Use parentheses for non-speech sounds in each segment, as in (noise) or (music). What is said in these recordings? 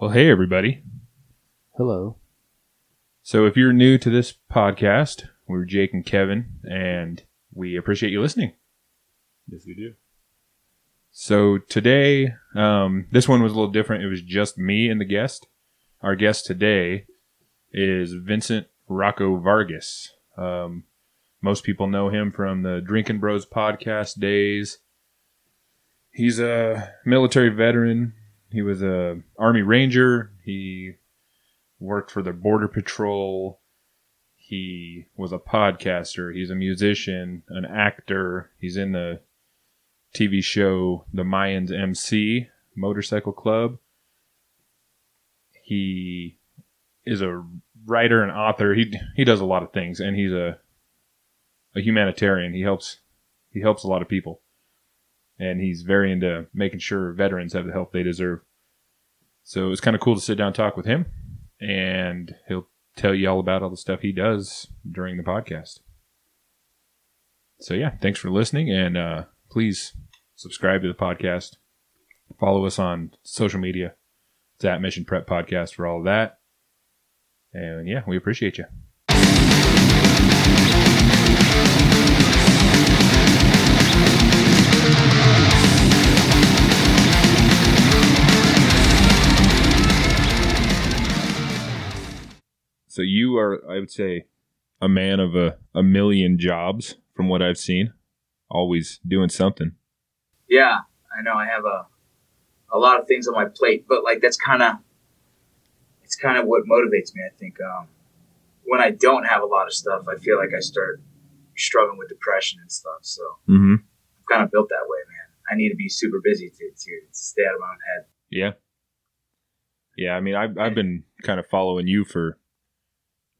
Well, hey, everybody. Hello. So, if you're new to this podcast, we're Jake and Kevin, and we appreciate you listening. Yes, we do. So, today, um, this one was a little different. It was just me and the guest. Our guest today is Vincent Rocco Vargas. Um, most people know him from the Drinking Bros podcast days. He's a military veteran. He was a Army Ranger. He worked for the Border Patrol. He was a podcaster. He's a musician, an actor. He's in the TV show The Mayans MC Motorcycle Club. He is a writer and author. He he does a lot of things, and he's a a humanitarian. He helps he helps a lot of people, and he's very into making sure veterans have the help they deserve. So it's kind of cool to sit down and talk with him, and he'll tell you all about all the stuff he does during the podcast. So yeah, thanks for listening, and uh, please subscribe to the podcast. Follow us on social media. It's at Mission Prep Podcast for all of that. And yeah, we appreciate you. So you are, I would say, a man of a, a million jobs from what I've seen. Always doing something. Yeah, I know. I have a a lot of things on my plate, but like that's kind of it's kind of what motivates me. I think um, when I don't have a lot of stuff, I feel like I start struggling with depression and stuff. So Mm-hmm. I'm kind of built that way, man. I need to be super busy to, to stay out of my own head. Yeah. Yeah, I mean, I've, I've been kind of following you for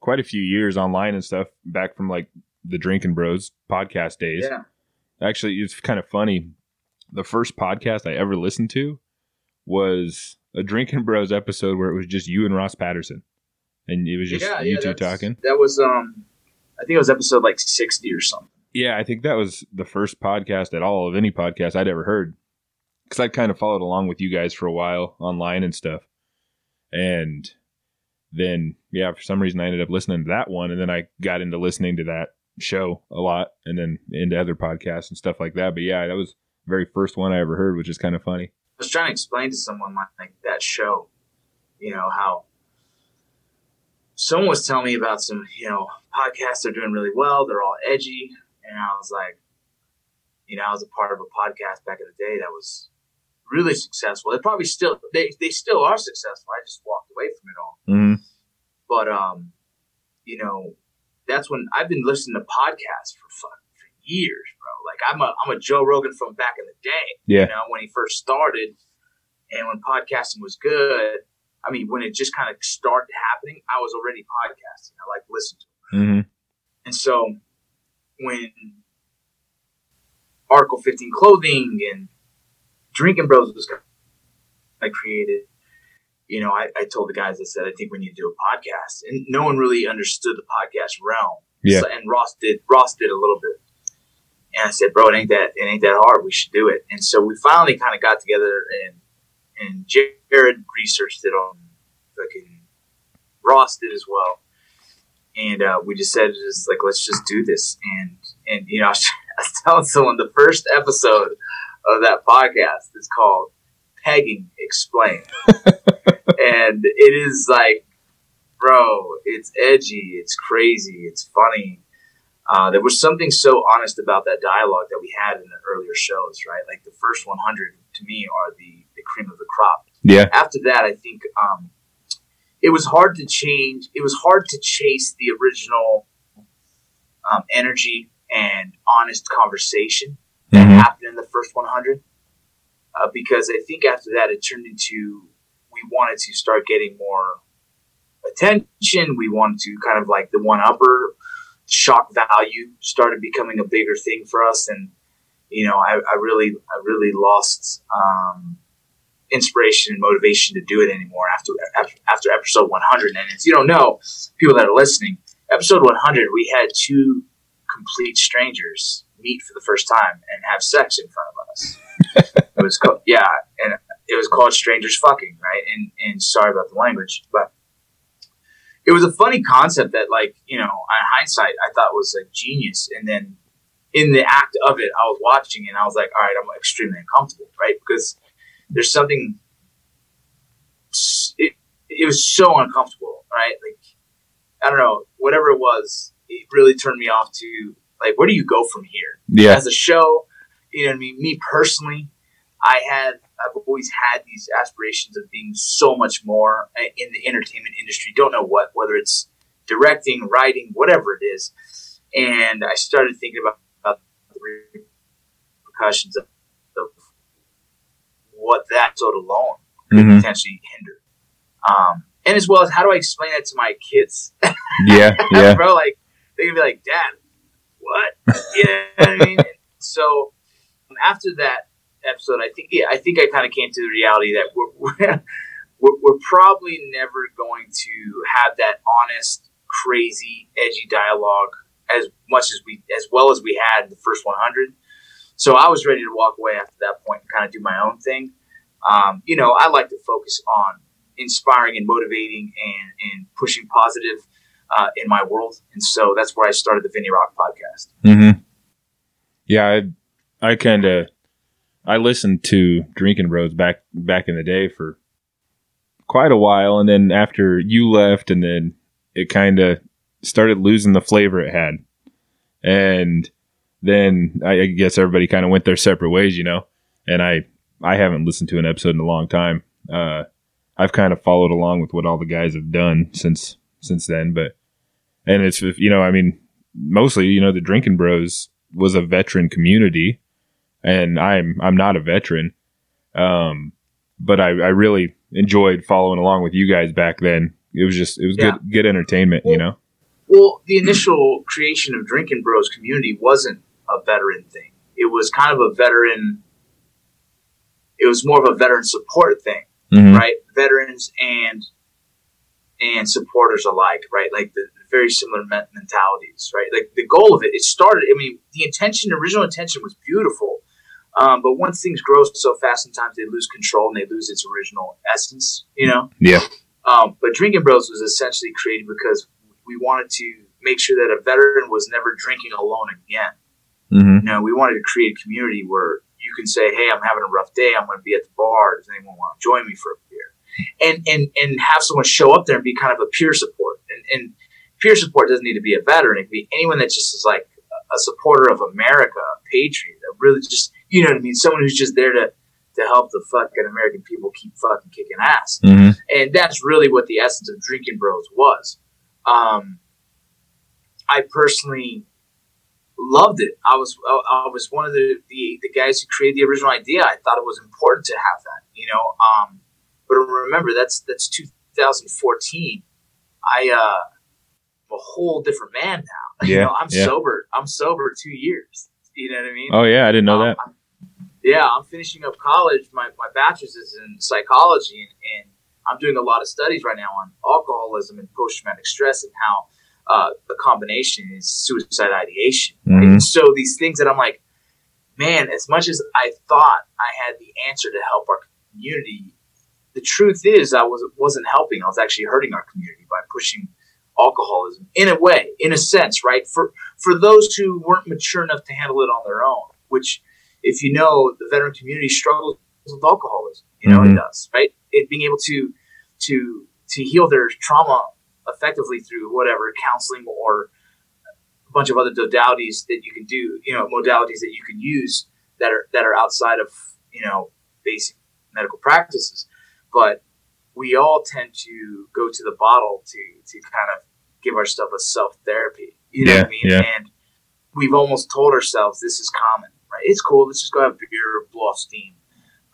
quite a few years online and stuff back from like the Drinking Bros podcast days. Yeah, Actually, it's kind of funny. The first podcast I ever listened to was a Drinking Bros episode where it was just you and Ross Patterson. And it was just yeah, you yeah, two talking. That was um, I think it was episode like sixty or something. Yeah, I think that was the first podcast at all of any podcast I'd ever heard. Because I kind of followed along with you guys for a while online and stuff. And then, yeah, for some reason I ended up listening to that one. And then I got into listening to that show a lot and then into other podcasts and stuff like that. But yeah, that was the very first one I ever heard, which is kind of funny. I was trying to explain to someone like, like that show, you know, how someone was telling me about some, you know, podcasts are doing really well. They're all edgy. And I was like, you know, I was a part of a podcast back in the day that was really successful. They probably still, they, they still are successful. I just walked away from it all. Mm-hmm. But, um, you know, that's when I've been listening to podcasts for fuck for years, bro. Like I'm a, I'm a Joe Rogan from back in the day Yeah. you know, when he first started and when podcasting was good. I mean, when it just kind of started happening, I was already podcasting. I like listened to it. Mm-hmm. And so when Article 15 clothing and Drinking Bros was kind of- I created, you know, I, I told the guys, I said, I think we need to do a podcast. And no one really understood the podcast realm. Yeah. So- and Ross did, Ross did a little bit. And I said, bro, it ain't that, it ain't that hard. We should do it. And so we finally kind of got together and, and Jared researched it on fucking Ross did as well. And uh, we just said, just like, let's just do this. And, and, you know, I was, (laughs) I was telling someone the first episode of that podcast is called Pegging Explained. (laughs) and it is like, bro, it's edgy, it's crazy, it's funny. Uh, there was something so honest about that dialogue that we had in the earlier shows, right? Like the first 100 to me are the, the cream of the crop. Yeah. After that, I think um, it was hard to change. It was hard to chase the original um, energy and honest conversation that Mhm. happened the first 100 uh, because I think after that it turned into we wanted to start getting more attention. We wanted to kind of like the one upper shock value started becoming a bigger thing for us, and you know I, I really I really lost um, inspiration and motivation to do it anymore after after, after episode 100. And if you don't know, people that are listening, episode 100 we had two complete strangers meet for the first time and have sex in front of us. (laughs) it was co- yeah, and it was called Strangers Fucking, right? And and sorry about the language, but it was a funny concept that, like, you know, hindsight, I thought was a genius. And then in the act of it, I was watching and I was like, all right, I'm extremely uncomfortable, right? Because there's something. It, it was so uncomfortable, right? Like, I don't know, whatever it was, it really turned me off to like, where do you go from here? Yeah. As a show, you know what I mean? Me personally, I had, I've always had these aspirations of being so much more in the entertainment industry. Don't know what, whether it's directing, writing, whatever it is. And I started thinking about, about the repercussions of, of what that sort alone could Mhm. potentially hinder. Um, and as well as how do I explain that to my kids? Yeah. (laughs) Yeah. bro, like they're gonna be like, Dad, what? what I mean? so um, after that episode, I think yeah, I think I kind of came to the reality that we're we're, (laughs) we're we're probably never going to have that honest, crazy, edgy dialogue as much as we as well as we had the first 100. So I was ready to walk away after that point and kind of do my own thing. Um, you know, I like to focus on inspiring and motivating and, and pushing positive uh, in my world. And so that's where I started the Vinny Rock podcast. Mm-hmm. Yeah, I, I kind of, I listened to Drinking Bros back back in the day for quite a while, and then after you left, and then it kind of started losing the flavor it had, and then I, I guess everybody kind of went their separate ways, you know. And I, I haven't listened to an episode in a long time. Uh, I've kind of followed along with what all the guys have done since since then, but and it's you know, I mean, mostly you know the Drinking Bros was a veteran community, and I'm I'm not a veteran, um, but I, I really enjoyed following along with you guys back then. It was just it was Yeah. good good entertainment, you know. Well, the initial creation of Drinking Bros community wasn't a veteran thing. It was kind of a veteran. It was more of a veteran support thing, Mhm. right? Veterans and and supporters alike, right? Like the very similar men- mentalities, right? Like the goal of it, it started. I mean, the intention, original intention, was beautiful, um, but once things grow so fast, sometimes they lose control and they lose its original essence. You know. Yeah. Um, but Drinking Bros was essentially created because we wanted to make sure that a veteran was never drinking alone again. Mm-hmm. You know, we wanted to create a community where you can say, "Hey, I'm having a rough day. I'm going to be at the bar. Does anyone want to join me for a beer?" And and and have someone show up there and be kind of a peer support. And, and peer support doesn't need to be a veteran. It can be anyone that just is like a supporter of America, a patriot, a really just you know what I mean, someone who's just there to to help the fucking American people keep fucking kicking ass. Mm-hmm. and that's really what the essence of drinking bros was. Um, i personally loved it. I was i, I was one of the, the the guys who created the original idea. I thought it was important to have that you know? Um, but remember that's that's 2014 i uh a whole different man now (laughs) you Yeah, know i'm yeah. sober i'm sober two years you know what i mean Oh yeah, I didn't know um, that. I'm- yeah, I'm finishing up college. My, my bachelor's is in psychology, and, and I'm doing a lot of studies right now on alcoholism and post traumatic stress and how uh, the combination is suicide ideation. right? Mhm. So these things that I'm like, man, as much as I thought I had the answer to help our community, the truth is I was wasn't helping. I was actually hurting our community by pushing alcoholism in a way, in a sense, right? For for those who weren't mature enough to handle it on their own, which if you know the veteran community struggles with alcoholism, you know Mhm. it does, right? It being able to to to heal their trauma effectively through whatever counseling or a bunch of other modalities that you can do, you know, modalities that you can use that are that are outside of you know basic medical practices, but we all tend to go to the bottle to to kind of give ourselves a self therapy. You know what I mean? Yeah, And we've almost told ourselves this is common, right? It's cool. Let's just go have beer, blow off steam.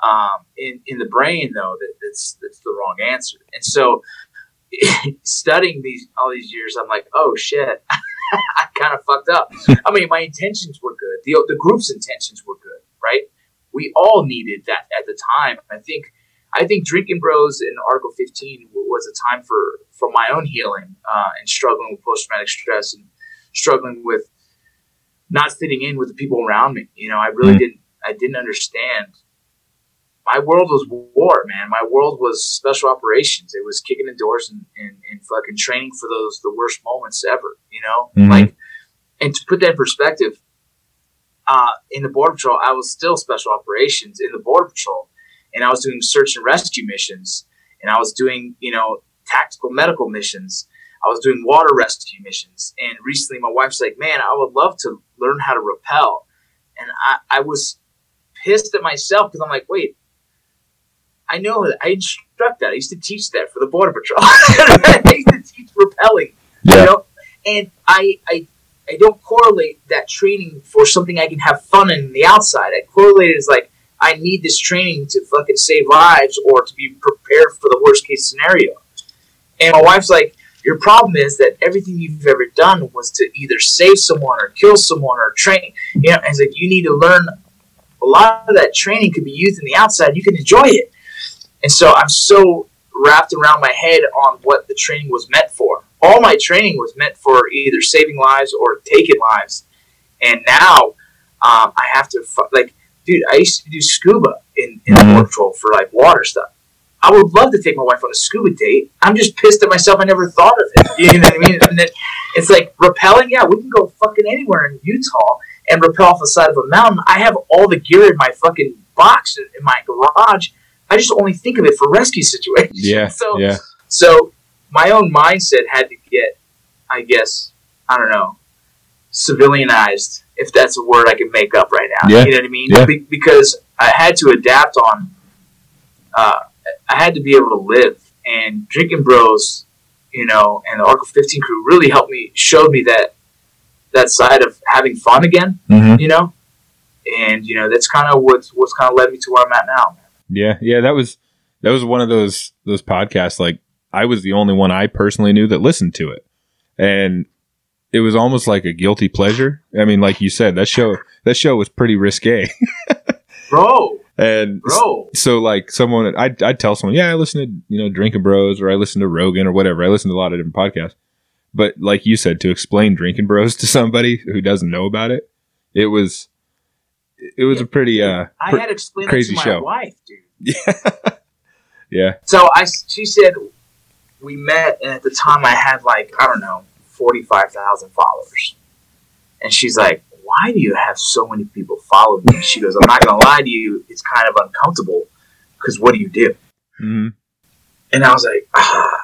Um, in in the brain, though, that, that's that's the wrong answer. And so, (laughs) studying these all these years, I'm like, oh shit, (laughs) I kind of fucked up. I mean, my intentions were good. The the group's intentions were good, right? We all needed that at the time. I think I think Drinking Bros in Article 15 was a time for for my own healing uh, and struggling with post traumatic stress and struggling with not fitting in with the people around me. You know, I really Mm. didn't I didn't understand my world was war, man. My world was special operations. It was kicking in doors and, and, and fucking training for those the worst moments ever. You know, Mhm. like, and to put that in perspective, uh, in the border patrol, I was still special operations in the border patrol, and I was doing search and rescue missions, and I was doing you know tactical medical missions. I was doing water rescue missions, and recently my wife's like, "Man, I would love to learn how to rappel," and I, I was pissed at myself because I'm like, "Wait, I know that I instruct that. I used to teach that for the border patrol. (laughs) I used to teach rappelling, Yeah. you know, and I, I, I don't correlate that training for something I can have fun in the outside. I correlate it as like I need this training to fucking save lives or to be prepared for the worst case scenario. And my wife's like, your problem is that everything you've ever done was to either save someone or kill someone or train. You know, and it's like you need to learn. A lot of that training could be used in the outside. You can enjoy it. And so I'm so wrapped around my head on what the training was meant for. All my training was meant for either saving lives or taking lives. And now um, I have to, like, dude, I used to do scuba in, in the Mhm. Border Patrol for, like, water stuff. I would love to take my wife on a scuba date. I'm just pissed at myself. I never thought of it. You know what I mean? And then it's like rappelling. Yeah, we can go fucking anywhere in Utah and rappel off the side of a mountain. I have all the gear in my fucking box in, in my garage. I just only think of it for rescue situations. Yeah. (laughs) So, yeah. so my own mindset had to get, I guess, I don't know, civilianized, if that's a word I can make up right now. Yeah. You know what I mean? Yeah. Be- because I had to adapt on, uh, I had to be able to live. And Drinking Bros, you know, and the Article 15 crew really helped me, showed me that that side of having fun again, hmm you know? And, you know, that's kind of what's, what's kind of led me to where I'm at now. Yeah. Yeah. That was that was one of those those podcasts. Like I was the only one I personally knew that listened to it, and it was almost like a guilty pleasure. I mean, like you said, that show that show was pretty risque, (laughs) Bro, and bro. so like someone I'd, I'd tell someone yeah i listen to you know drinking bros or i listen to rogan or whatever i listen to a lot of different podcasts but like you said to explain drinking bros (laughs) to somebody who doesn't know about it it was it was a pretty uh I had to explain crazy that to my show. wife, dude. (laughs) yeah yeah So I, she said, we met, and at the time I had like I don't know, forty five thousand followers, and she's like, "Why do you have so many people follow me?" She goes, "I'm not gonna lie to you, it's kind of uncomfortable because what do you do?" hmm And I was like, ah,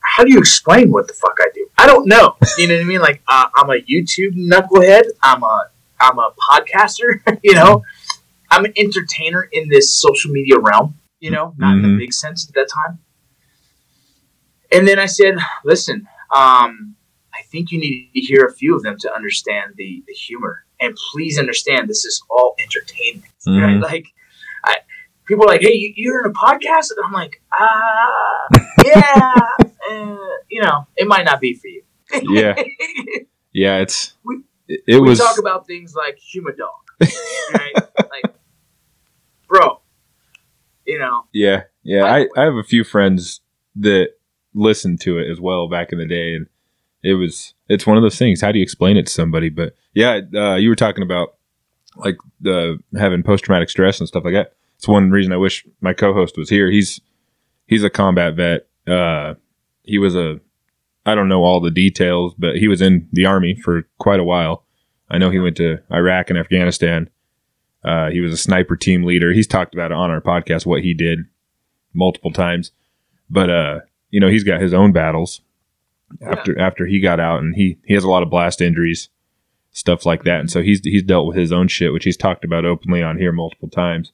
"How do you explain what the fuck I do?" I don't know. You know what I mean? Like uh, I'm a YouTube knucklehead. I'm a I'm a podcaster. (laughs) You know, I'm an entertainer in this social media realm. You know, not in Mhm. the big sense at that time. And then I said, "Listen, um, I think you need to hear a few of them to understand the the humor, and please understand this is all entertainment, Mhm. right? (laughs) Like, I, people are like, "Hey, you, you're in a podcast," and I'm like, "Ah, yeah, (laughs) uh, you know, it might not be for you." Yeah. (laughs) yeah it's We- it, we was talk about things like human dog, right? like, bro, you know, yeah yeah I- I, I have a few friends that listened to it as well back in the day and it was it's one of those things how do you explain it to somebody? But yeah uh, you were talking about like the having post-traumatic stress and stuff like that. It's one reason i wish my co-host was here. He's he's a combat vet. Uh he was a i don't know all the details but he was in the army for quite a while. I know he went to iraq and afghanistan. Uh, he was a sniper team leader. He's talked about it on our podcast what he did multiple times. But uh you know he's got his own battles after after he got out and he he has a lot of blast injuries stuff like that and so he's he's dealt with his own shit which he's talked about openly on here multiple times.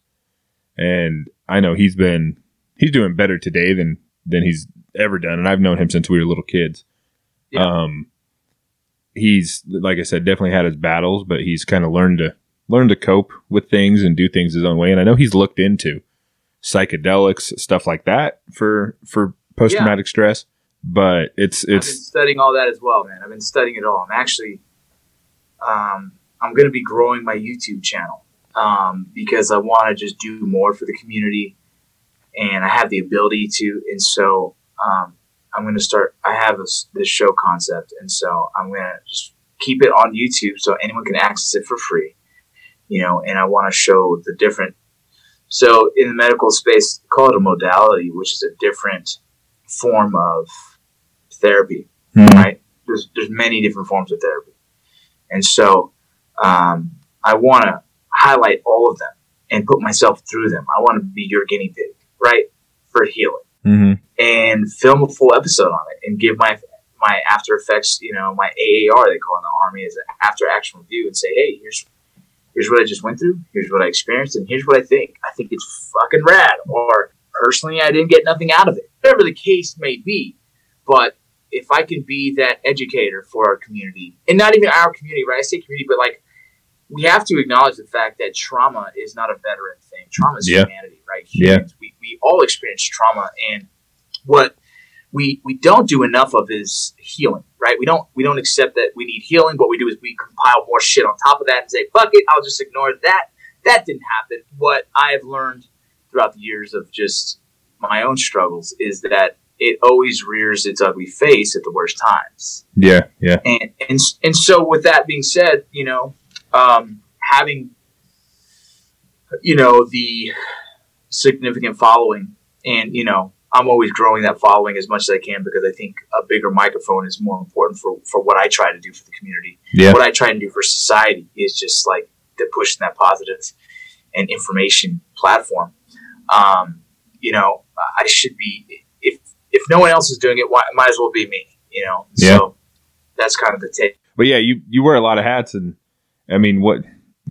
And i know he's been he's doing better today than than he's ever done and i've known him since we were little kids. Yeah. um he's like i said definitely had his battles but he's kind of learned to learn to cope with things and do things his own way and i know he's looked into psychedelics stuff like that for for post-traumatic stress but it's I've been it's studying all that as well, man. I've been studying it all. I'm actually, um, I'm going to be growing my YouTube channel um, because I want to just do more for the community, and I have the ability to. And so um, I'm going to start. I have this, this show concept, and so I'm going to just keep it on YouTube so anyone can access it for free. You know, and I want to show the different So in the medical space, call it a modality, which is a different form of therapy, Mhm. right? There's there's many different forms of therapy, and so um, I want to highlight all of them and put myself through them. I want to be your guinea pig, right, for healing, hmm and film a full episode on it and give my my after effects, you know, my AAR they call it in the army is an after action review and say, hey, here's here's what I just went through, here's what I experienced, and here's what I think. I think it's fucking rad. Or personally, I didn't get nothing out of it. Whatever the case may be, but if I can be that educator for our community, and not even our community, right? I say community, but like we have to acknowledge the fact that trauma is not a veteran thing. Trauma is Yeah. humanity, right? Yeah. We, we all experience trauma, and what we we don't do enough of is healing, right? We don't we don't accept that we need healing. What we do is we compile more shit on top of that and say, "Fuck it, I'll just ignore that." That didn't happen. What I have learned throughout the years of just my own struggles is that it always rears its ugly face at the worst times Yeah, yeah, and and and so with that being said, you know, um, having you know the significant following, and you know, I'm always growing that following as much as I can because I think a bigger microphone is more important for for what I try to do for the community. yeah, What I try to do for society is just like the pushing that positive and information platform. Um, you know, I should be if if no one else is doing it, why might as well be me. You know, Yeah. so that's kind of the take. But yeah, you you wear a lot of hats, and I mean, what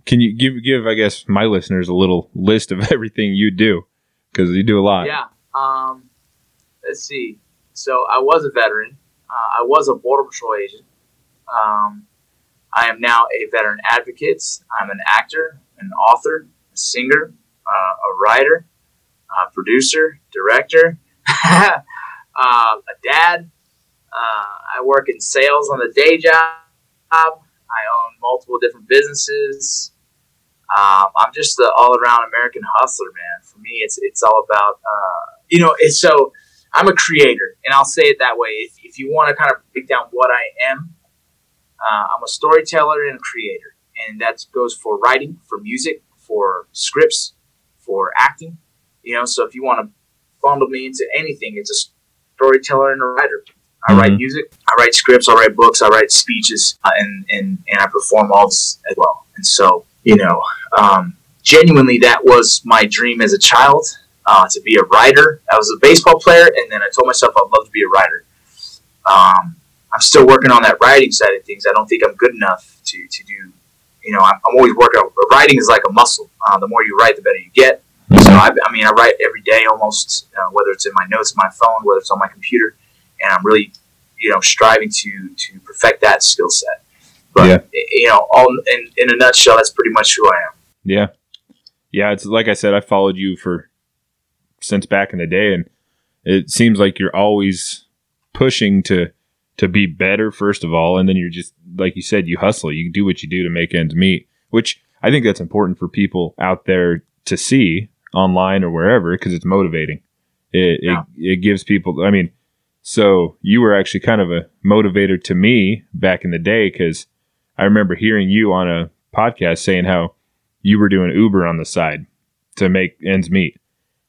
can you give give? I guess my listeners a little list of (laughs) everything you do because you do a lot. Yeah. Um, let's see. So I was a veteran. Uh, I was a border patrol agent. Um, I am now a veteran advocate. I'm an actor, an author, a singer, uh, a writer, a producer, director, uh, (laughs) a dad. Uh, I work in sales on the day job. I own multiple different businesses. Um, I'm just the all-around American hustler, man. For me, it's it's all about uh, you know. It's so I'm a creator, and I'll say it that way. If, if you want to kind of break down what I am, uh, I'm a storyteller and a creator, and that goes for writing, for music, for scripts, for acting. You know, so if you want to bundle me into anything, it's a storyteller and a writer. I write Mhm. music, I write scripts, I write books, I write speeches, uh, and, and and I perform all this as well. And so, you know, um, genuinely, that was my dream as a child uh, to be a writer. I was a baseball player, and then I told myself I'd love to be a writer. Um, I'm still working on that writing side of things. I don't think I'm good enough to, to do, you know, I'm, I'm always working on writing is like a muscle. Uh, the more you write, the better you get. So I, I mean, I write every day almost, uh, whether it's in my notes my phone, whether it's on my computer, and I'm really, you know, striving to to perfect that skill set. But Yeah. you know, all in, in a nutshell, that's pretty much who I am. Yeah. Yeah, it's like I said, I followed you for since back in the day and it seems like you're always pushing to to be better first of all and then you're just like you said you hustle you do what you do to make ends meet which i think that's important for people out there to see online or wherever because it's motivating it, Yeah. it it gives people i mean so you were actually kind of a motivator to me back in the day because i remember hearing you on a podcast saying how you were doing uber on the side to make ends meet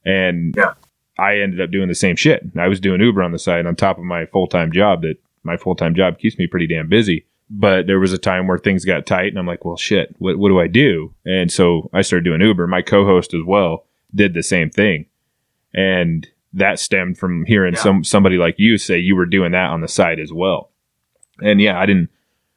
and Yeah. I ended up doing the same shit. I was doing Uber on the side on top of my full time job that my full time job keeps me pretty damn busy. But there was a time where things got tight and I'm like, well, shit, what, what do I do? And so I started doing Uber. My co host as well did the same thing. And that stemmed from hearing Yeah. some somebody like you say you were doing that on the side as well. And yeah, I didn't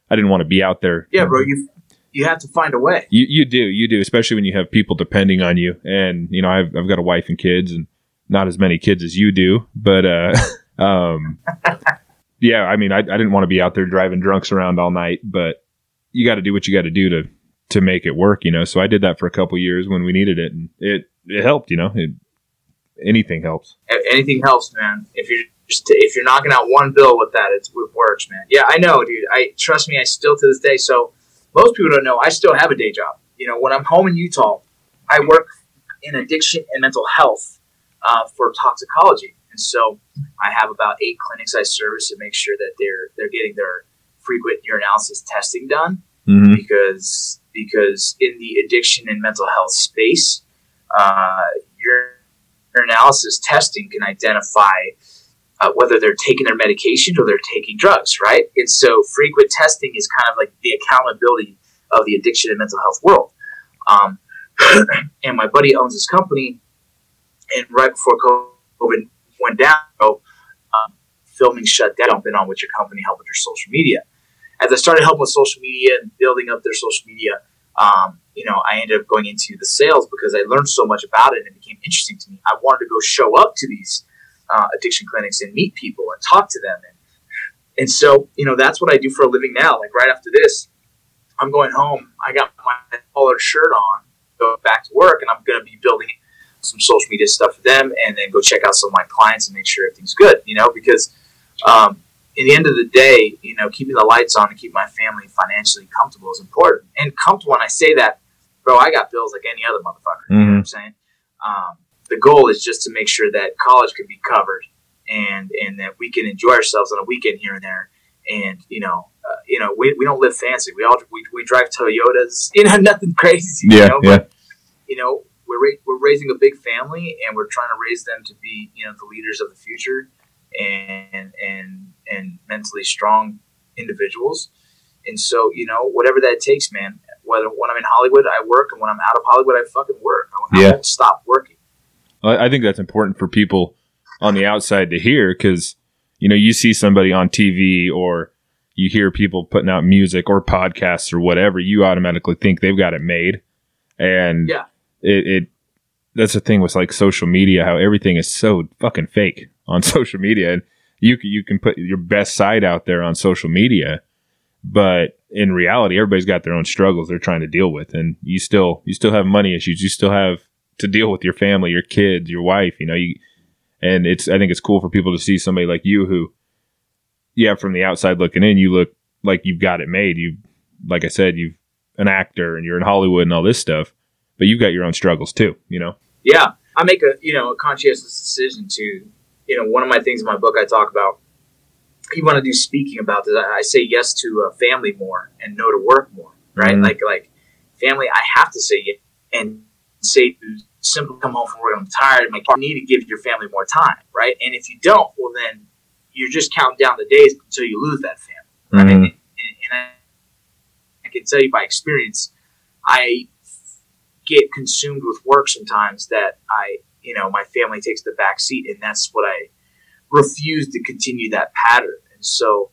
I didn't want to be out there. Yeah, bro, you you have to find a way. You you do you do especially when you have people depending on you and you know I've I've got a wife and kids and not as many kids as you do but uh (laughs) um (laughs) yeah I mean I, I didn't want to be out there driving drunks around all night but you got to do what you got to do to to make it work you know so I did that for a couple years when we needed it and it it helped you know it anything helps Anything helps, man. If you're just if you're knocking out one bill with that, it's, it works, man. Yeah, I know, dude. I trust me. I still to this day. So most people don't know. I still have a day job. You know, when I'm home in Utah, I work in addiction and mental health uh, for toxicology, and so I have about eight clinics I service to make sure that they're they're getting their frequent urinalysis testing done mm-hmm. because because in the addiction and mental health space, uh, urinalysis testing can identify uh, whether they're taking their medication or they're taking drugs, right? And so frequent testing is kind of like the accountability of the addiction and mental health world. Um, (clears throat) and my buddy owns this company, and right before COVID went down, um, filming shut down. I've Been on with your company, help with your social media. As I started helping with social media and building up their social media, um, you know, I ended up going into the sales because I learned so much about it and it became interesting to me. I wanted to go show up to these uh, addiction clinics and meet people and talk to them. And, and so, you know, that's what I do for a living now. Like right after this, I'm going home. I got my collared shirt on, go back to work, and I'm going to be building some social media stuff for them and then go check out some of my clients and make sure everything's good, you know, because um, in the end of the day, you know, keeping the lights on and keep my family financially comfortable is important. And comfortable, when I say that, bro, I got bills like any other motherfucker. Mm-hmm. You know what I'm mm-hmm. saying? Um, the goal is just to make sure that college can be covered and and that we can enjoy ourselves on a weekend here and there. And you know, uh, you know, we, we don't live fancy. We all we, we drive Toyotas. (laughs) You know, nothing crazy. Yeah, you know? yeah. But, you know, we're ra- we're raising a big family, and we're trying to raise them to be you know the leaders of the future, and and and mentally strong individuals. And so, you know, whatever that takes, man. Whether when I'm in Hollywood, I work, and when I'm out of Hollywood, I fucking work. I, yeah. I won't stop working. I think that's important for people on the outside to hear because you know you see somebody on TV or you hear people putting out music or podcasts or whatever, you automatically think they've got it made, and yeah, it, it that's the thing with like social media, how everything is so fucking fake on (laughs) social media, and you you can put your best side out there on social media, but in reality, everybody's got their own struggles they're trying to deal with, and you still you still have money issues, you still have to deal with your family, your kids, your wife. You know, you and it's I think it's cool for people to see somebody like you who, yeah, from the outside looking in, you look like you've got it made. You, like I said, you've an actor and you're in Hollywood and all this stuff, but you've got your own struggles too. You know. Yeah, I make a you know a conscientious decision to you know one of my things in my book I talk about. You want to do speaking about this? I say yes to uh, family more and no to work more. Right? Mm-hmm. Like like family, I have to say yes and say simply come home from work, I'm tired, like, you need to give your family more time, right? And if you don't, well, then you're just counting down the days until you lose that family, right? Mm-hmm. And, and, and I, I can tell you by experience, I get consumed with work sometimes that I, you know, my family takes the back seat, and that's what I refuse to continue that pattern. And so,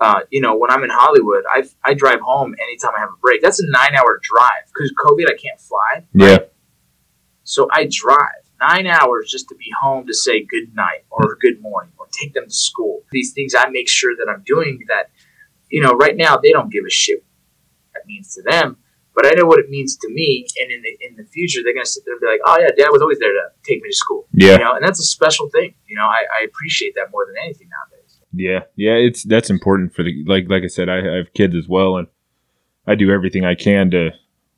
uh, you know, when I'm in Hollywood, I, I drive home anytime I have a break. That's a nine hour drive because COVID, I can't fly. Yeah. So I drive nine hours just to be home to say good night or good morning or take them to school. These things I make sure that I'm doing that, you know, right now they don't give a shit what that means to them, but I know what it means to me. And in the in the future, they're gonna sit there and be like, "Oh yeah, Dad was always there to take me to school." Yeah, you know, and that's a special thing. You know, I, I appreciate that more than anything nowadays. Yeah, yeah, it's that's important for the like like I said, I, I have kids as well, and I do everything I can to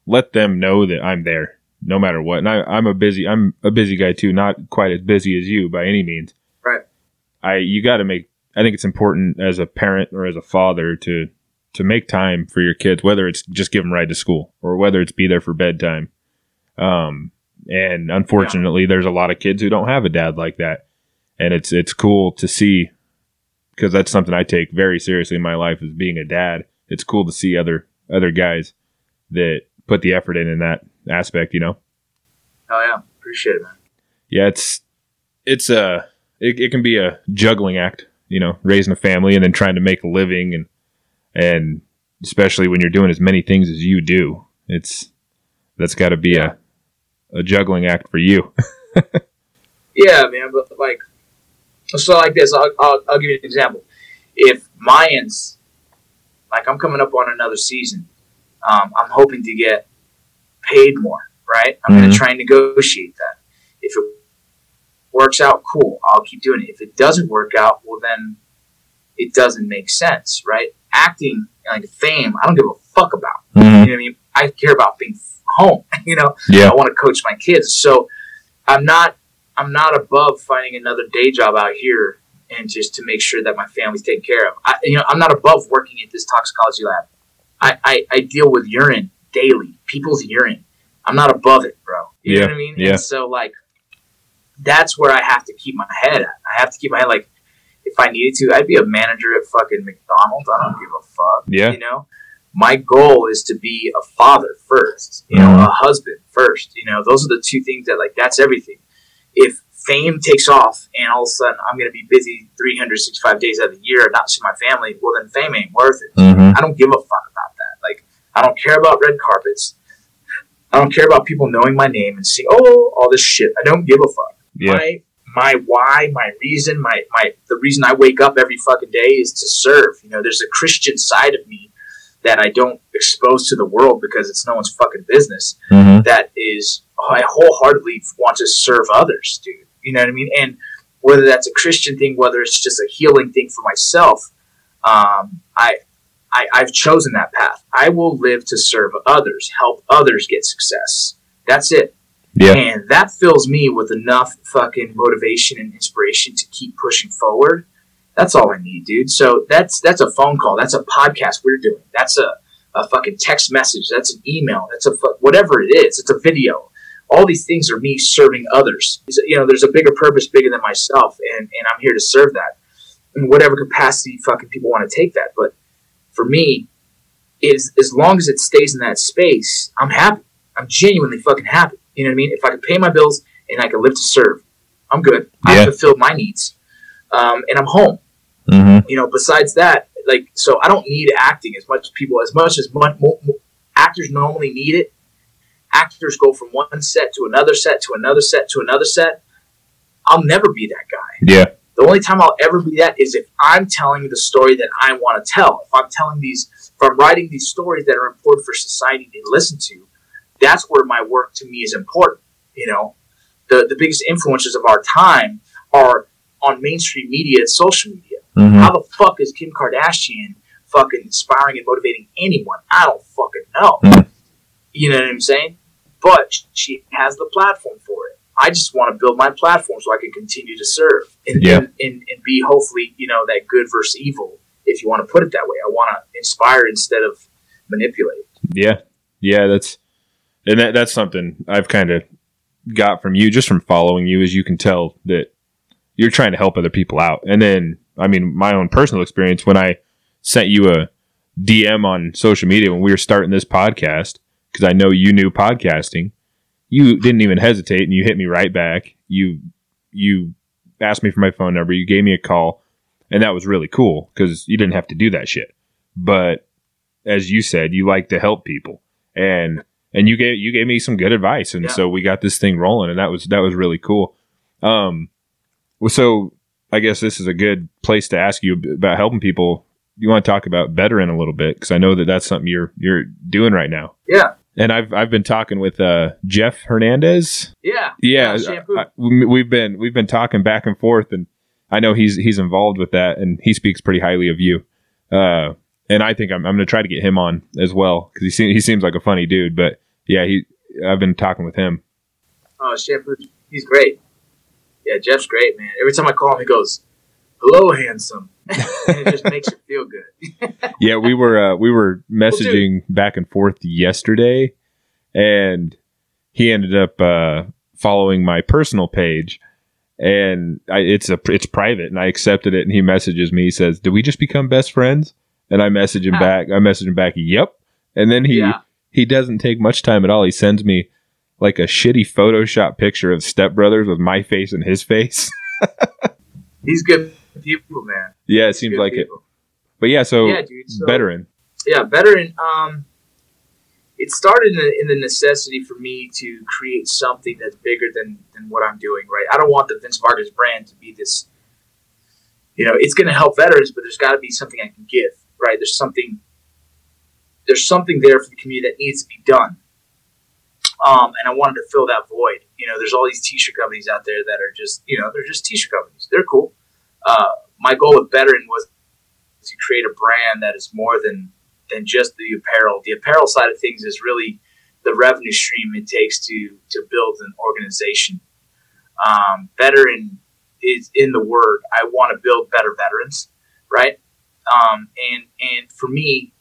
let them know that I'm there no matter what. And I, I'm a busy, I'm a busy guy too, not quite as busy as you by any means. Right. I, you got to make, I think it's important as a parent or as a father to, to make time for your kids, whether it's just give them ride to school or whether it's be there for bedtime. Um, and unfortunately, yeah. there's a lot of kids who don't have a dad like that. And it's, it's cool to see because that's something I take very seriously in my life as being a dad. It's cool to see other, other guys that put the effort in in that aspect, you know. Oh yeah, appreciate it, man. Yeah, it's it's a it, it can be a juggling act, you know, raising a family and then trying to make a living and and especially when you're doing as many things as you do, it's that's got to be a a juggling act for you. (laughs) yeah, man, but like so like this, I'll, I'll, I'll give you an example. If Mayans, like I'm coming up on another season, um, I'm hoping to get paid more, right? I'm mm-hmm. going to try and negotiate that. If it works out, cool, I'll keep doing it. If it doesn't work out, well, then it doesn't make sense, right? Acting, like fame, I don't give a fuck about. Mm-hmm. You know what I mean? I care about being home. (laughs) You know, yeah. I want to coach my kids. So I'm not, I'm not above finding another day job out here and just to make sure that my family's taken care of. I, you know, I'm not above working at this toxicology lab. I, I, I deal with urine daily, people's urine. I'm not above it, bro. You Yeah, know what I mean? yeah. And so like that's where I have to keep my head at. I have to keep my head like if I needed to, I'd be a manager at fucking McDonald's. I don't give a fuck. Yeah. You know? My goal is to be a father first, you know, Mhm. a husband first. You know, those are the two things that like that's everything. If fame takes off and all of a sudden I'm gonna be busy three hundred sixty five days out of the year not see my family, well then fame ain't worth it. Mm-hmm. I don't give a fuck about that. Like, I don't care about red carpets. I don't care about people knowing my name and seeing, oh, all this shit. I don't give a fuck. Yeah. My my why, my reason, my my the reason I wake up every fucking day is to serve. You know, there's a Christian side of me that I don't expose to the world because it's no one's fucking business. Mm-hmm. That is, I wholeheartedly want to serve others, dude. You know what I mean? And whether that's a Christian thing, whether it's just a healing thing for myself, um, I, I I've chosen that path. I will live to serve others, help others get success. That's it. Yeah. And that fills me with enough fucking motivation and inspiration to keep pushing forward. That's all I need, dude. So that's that's a phone call. That's a podcast we're doing. That's a, a fucking text message. That's an email. That's a whatever it is. It's a video. All these things are me serving others. You know, there's a bigger purpose, bigger than myself, and, and I'm here to serve that in whatever capacity fucking people want to take that. But for me, is as long as it stays in that space, I'm happy. I'm genuinely fucking happy. You know what I mean? If I can pay my bills and I can live to serve, I'm good. Yeah. I've fulfilled my needs, um, and I'm home. Mm-hmm. You know, besides that, like, so I don't need acting as much as people as much as much, mo mo- actors normally need it. Actors go from one set to another set to another set to another set. I'll never be that guy. Yeah. The only time I'll ever be that is if I'm telling the story that I want to tell. If I'm telling these, if I'm writing these stories that are important for society to listen to, that's where my work to me is important. You know, the the biggest influencers of our time are on mainstream media and social media. Mm-hmm. How the fuck is Kim Kardashian fucking inspiring and motivating anyone? I don't fucking know. Mm. You know what I'm saying? But she has the platform for it. I just want to build my platform so I can continue to serve and, Yeah. and, and, and be hopefully, you know, that good versus evil, if you want to put it that way. I want to inspire instead of manipulate. Yeah, yeah, that's and that that's something I've kind of got from you just from following you, is you can tell that you're trying to help other people out. And then, I mean, my own personal experience when I sent you a DM on social media when we were starting this podcast because I know you knew podcasting, you didn't even hesitate and you hit me right back. You you asked me for my phone number, you gave me a call, and that was really cool because you didn't have to do that shit. But as you said, you like to help people, and and you gave you gave me some good advice, and Yeah. so we got this thing rolling, and that was that was really cool. Um, so I guess this is a good place to ask you about helping people. You want to talk about veteran a little bit because I know that that's something you're you're doing right now. Yeah. And I've I've been talking with uh, Jeff Hernandez. Yeah. Yeah. I- I- we- we've been we've been talking back and forth, and I know he's he's involved with that, and he speaks pretty highly of you. Uh, and I think I'm I'm going to try to get him on as well because he seems he seems like a funny dude. But yeah, he I've been talking with him. Oh, shampoo. He's great. Yeah, Jeff's great, man. Every time I call him, he goes, "Hello, handsome," (laughs) and it just makes you feel good. (laughs) Yeah, we were uh, we were messaging back and forth yesterday, and he ended up uh, following my personal page, and I, it's a it's private, and I accepted it, and he messages me, he says, "Did we just become best friends?" And I message him Ah. back. I message him back, "Yep." And then he Yeah. he doesn't take much time at all. He sends me like a shitty Photoshop picture of Step Brothers with my face and his face. (laughs) He's good people, man. yeah, it seems Good like it. But yeah, so yeah, dude. So, veteran. yeah, veteran. Um, it started in the, in the necessity for me to create something that's bigger than than what I'm doing. Right. I don't want the Vince Vargas brand to be this. You know, it's going to help veterans, but there's got to be something I can give. Right. There's something. There's something there for the community that needs to be done. Um, and I wanted to fill that void. You know, there's all these t-shirt companies out there that are just, you know, they're just t-shirt companies. They're cool. Uh, my goal with Veteran was to create a brand that is more than than just the apparel. The apparel side of things is really the revenue stream it takes to to build an organization. Um, veteran is in the word. I want to build better veterans, right? Um, and and for me,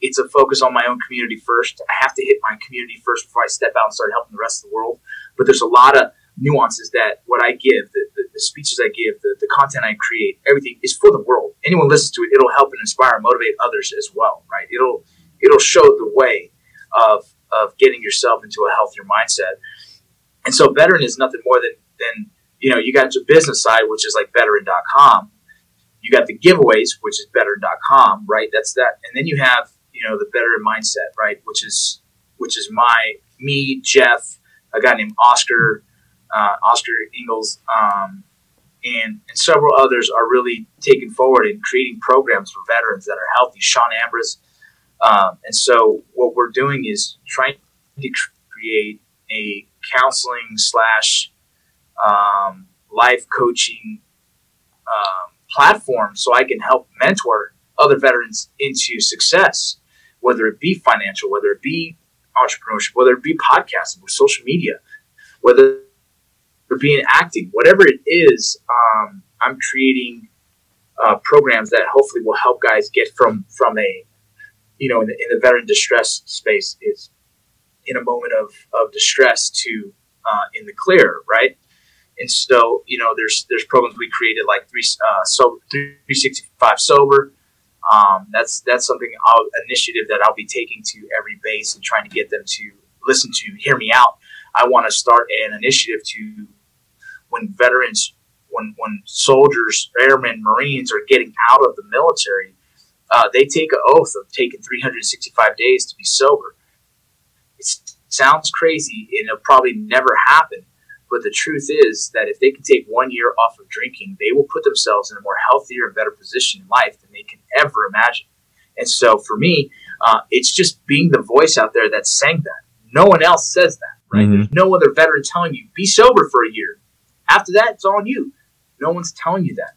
it's a focus on my own community first. I have to hit my community first before I step out and start helping the rest of the world. But there's a lot of nuances that what I give, the, the, the speeches I give, the, the content I create, everything is for the world. Anyone listens to it, it'll help and inspire and motivate others as well, right? It'll it'll show the way of of getting yourself into a healthier mindset. And so veteran is nothing more than than you know, you got your business side, which is like veteran.com. You got the giveaways, which is veteran.com, right? That's that. And then you have, you know, the veteran mindset, right? Which is which is my me, Jeff, a guy named Oscar, uh, Oscar Ingalls, um, and, and several others are really taking forward and creating programs for veterans that are healthy. Sean Ambrose. Um, and so what we're doing is trying to create a counseling slash um, life coaching um, platform so I can help mentor other veterans into success, whether it be financial, whether it be entrepreneurship, whether it be podcasting or social media, whether it being in acting, whatever it is, um, I'm creating uh, programs that hopefully will help guys get from from a you know in the, in the veteran distress space is in a moment of, of distress to uh, in the clear, right? And so, you know, there's there's programs we created like three uh, so 365 sober. Um, that's that's something I'll, initiative that I'll be taking to every base and trying to get them to listen to, hear me out. I want to start an initiative to when veterans, when when soldiers, airmen, Marines are getting out of the military, uh, they take an oath of taking 365 days to be sober. It sounds crazy, and it'll probably never happen but the truth is that if they can take one year off of drinking, they will put themselves in a more healthier and better position in life than they can ever imagine. And so for me, uh, it's just being the voice out there that's saying that. No one else says that, right? Mm-hmm. There's no other veteran telling you, be sober for a year. After that, it's on you. No one's telling you that.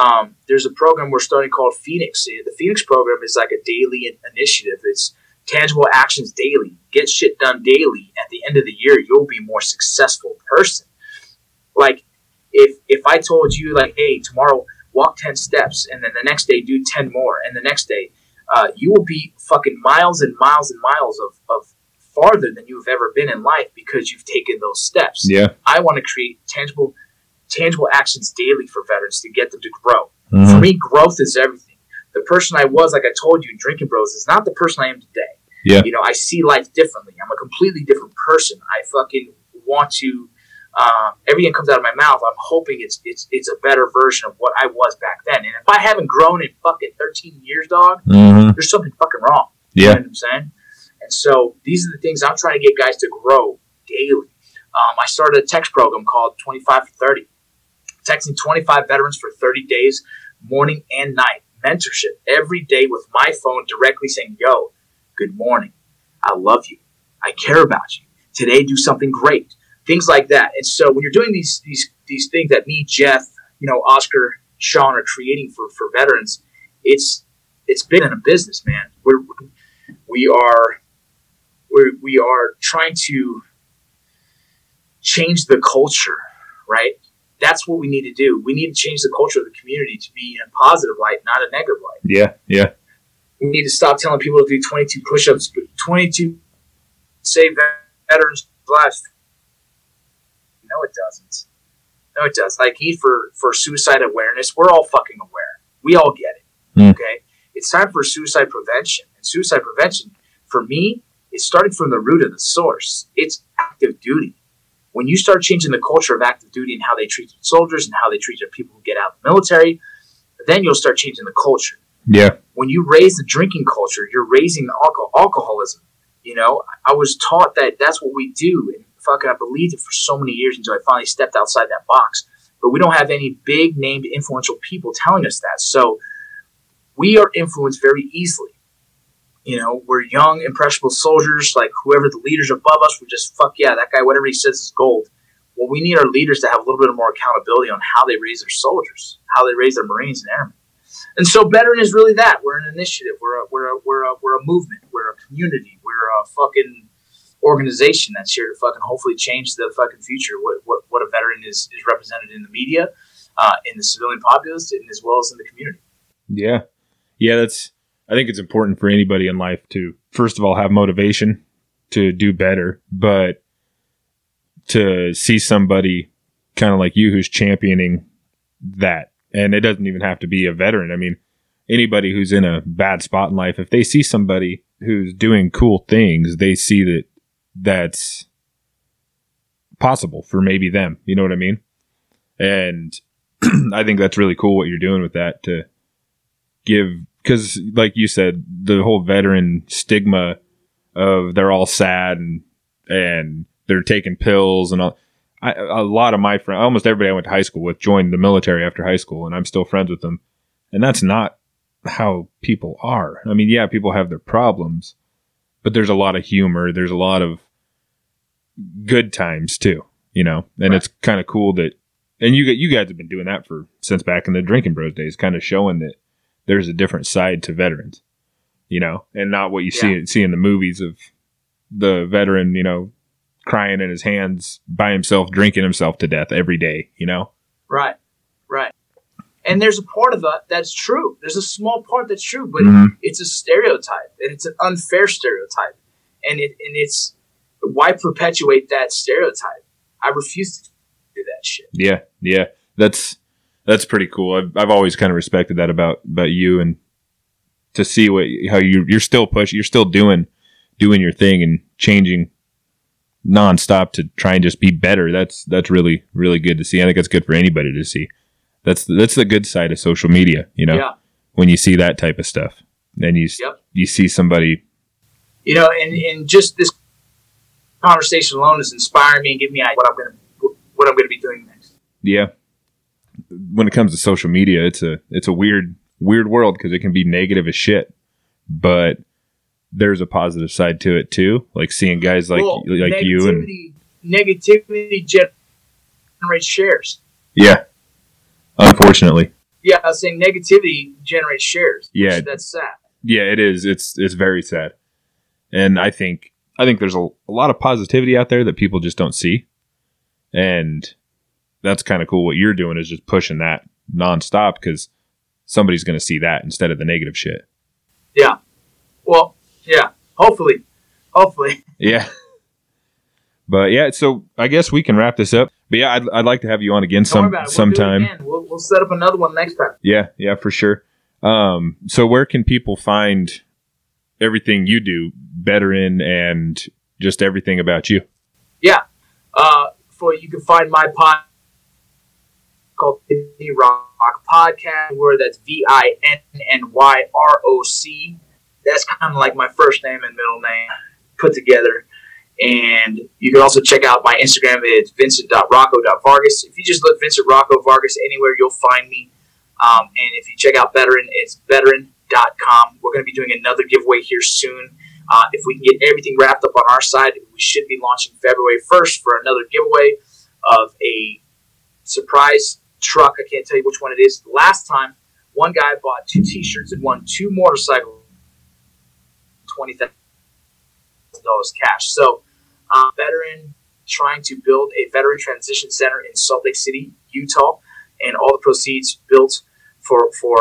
Um, there's a program we're starting called Phoenix. The Phoenix program is like a daily initiative. It's tangible actions daily, get shit done daily. At the end of the year, you'll be a more successful person. Like if if I told you like, hey, tomorrow walk ten steps, and then the next day do ten more, and the next day, uh, you will be fucking miles and miles and miles of, of farther than you've ever been in life because you've taken those steps. Yeah. I want to create tangible tangible actions daily for veterans to get them to grow. Mm-hmm. For me, growth is everything. The person I was, like I told you, drinking bros, is not the person I am today. Yeah. You know, I see life differently. I'm a completely different person. I fucking want to. Uh, everything comes out of my mouth. I'm hoping it's it's it's a better version of what I was back then. And if I haven't grown in fucking 13 years, dog, mm-hmm. there's something fucking wrong. Yeah. You know what I'm saying? And so these are the things I'm trying to get guys to grow daily. Um, I started a text program called 25 for 30, texting 25 veterans for 30 days, morning and night. Mentorship every day with my phone directly saying, yo, Good morning. I love you. I care about you. Today, do something great. Things like that. And so when you're doing these these these things that me, Jeff, you know, Oscar, Sean are creating for for veterans, it's it's been in a business, man. We're we are we're, we are trying to change the culture, right? That's what we need to do. We need to change the culture of the community to be in a positive light, not a negative light. Yeah, yeah we need to stop telling people to do 22 push-ups, 22 save veterans' lives. No, it doesn't. No, it does. Like need for for suicide awareness, we're all fucking aware. We all get it. Mm. Okay, it's time for suicide prevention, and suicide prevention for me is starting from the root of the source. It's active duty. When you start changing the culture of active duty and how they treat soldiers and how they treat their people who get out of the military, then you'll start changing the culture. Yeah. When you raise the drinking culture, you're raising the alcohol, alcoholism. You know, I was taught that that's what we do, and fucking I believed it for so many years until I finally stepped outside that box. But we don't have any big named influential people telling us that. So we are influenced very easily. You know, we're young, impressionable soldiers, like whoever the leaders above us, we just fuck yeah, that guy, whatever he says is gold. Well, we need our leaders to have a little bit more accountability on how they raise their soldiers, how they raise their Marines and airmen. And so veteran is really that. We're an initiative. We're a, we're a, we're a, we're a movement. We're a community. We're a fucking organization that's here to fucking hopefully change the fucking future. What, what, what a veteran is, is represented in the media, uh, in the civilian populace, and as well as in the community. Yeah. Yeah, that's I think it's important for anybody in life to first of all have motivation to do better, but to see somebody kind of like you who's championing that. And it doesn't even have to be a veteran. I mean, anybody who's in a bad spot in life, if they see somebody who's doing cool things, they see that that's possible for maybe them. You know what I mean? And (clears throat) I think that's really cool what you're doing with that to give, because like you said, the whole veteran stigma of they're all sad and, and they're taking pills and all. I, a lot of my friends, almost everybody I went to high school with, joined the military after high school, and I'm still friends with them. And that's not how people are. I mean, yeah, people have their problems, but there's a lot of humor. There's a lot of good times too, you know. And Right. it's kind of cool that, and you you guys have been doing that for since back in the drinking bros days, kind of showing that there's a different side to veterans, you know, and not what you see see in the movies of the veteran, you know, crying in his hands by himself, drinking himself to death every day, you know. Right, right. And there's a part of that that's true. There's a small part that's true, but Mhm. it's a stereotype, and it's an unfair stereotype. And it and it's why perpetuate that stereotype? I refuse to do that shit. Yeah, yeah, that's that's pretty cool. I've I've always kind of respected that about about you, and to see what how you you're still pushing, you're still doing doing your thing and changing nonstop to try and just be better. That's that's really really good to see. I think that's good for anybody to see. That's that's the good side of social media, you know, Yeah. when you see that type of stuff, and you Yep. you see somebody. You know, and, and just this conversation alone is inspiring me and giving me what I'm gonna what I'm gonna be doing next. Yeah, when it comes to social media, it's a it's a weird weird world because it can be negative as shit, but there's a positive side to it too. Like seeing guys like Well, like you and negativity- generates shares. yeah, unfortunately, Yeah, I was saying negativity generates shares. Yeah. that's sad. yeah, it is. It's it's very sad, and I think I think there's a, a lot of positivity out there that people just don't see, and that's kind of cool. What you're doing is just pushing that nonstop because somebody's going to see that instead of the negative shit. Yeah. Well, yeah. Hopefully, hopefully. (laughs) Yeah. But yeah, so I guess we can wrap this up. But yeah, I'd, I'd like to have you on again some. We'll sometime. We'll, we'll set up another one next time. Yeah, yeah, for sure. Um, so where can people find everything you do better in and just everything about you? Yeah, uh, for you can find my pod called Vinny Rock Podcast, where that's V I N N Y R O C. That's kind of like my first name and middle name put together. And you can also check out my Instagram. It's vincent.rocco.vargas. If you just look Vincent Rocco Vargas anywhere, you'll find me. Um, and if you check out Veteran, it's veteran.com. We're going to be doing another giveaway here soon. Uh, if we can get everything wrapped up on our side, we should be launching February 1st for another giveaway of a surprise truck. I can't tell you which one it is. Last time, one guy bought two T-shirts and won two motorcycles, twenty thousand dollars cash. So, uh, veteran trying to build a veteran transition center in Salt Lake City, Utah, and all the proceeds built for for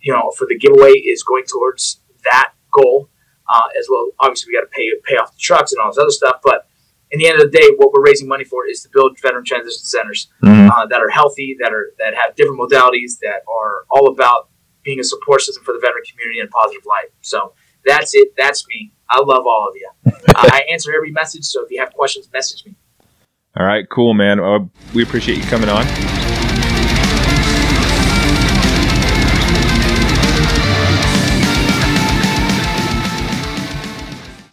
you know for the giveaway is going towards that goal uh, as well. Obviously, we got to pay pay off the trucks and all this other stuff, but in the end of the day, what we're raising money for is to build veteran transition centers uh, that are healthy, that are that have different modalities, that are all about being a support system for the veteran community and a positive light. So that's it. That's me. I love all of you. (laughs) I answer every message. So if you have questions, message me. All right, cool, man. Uh, we appreciate you coming on.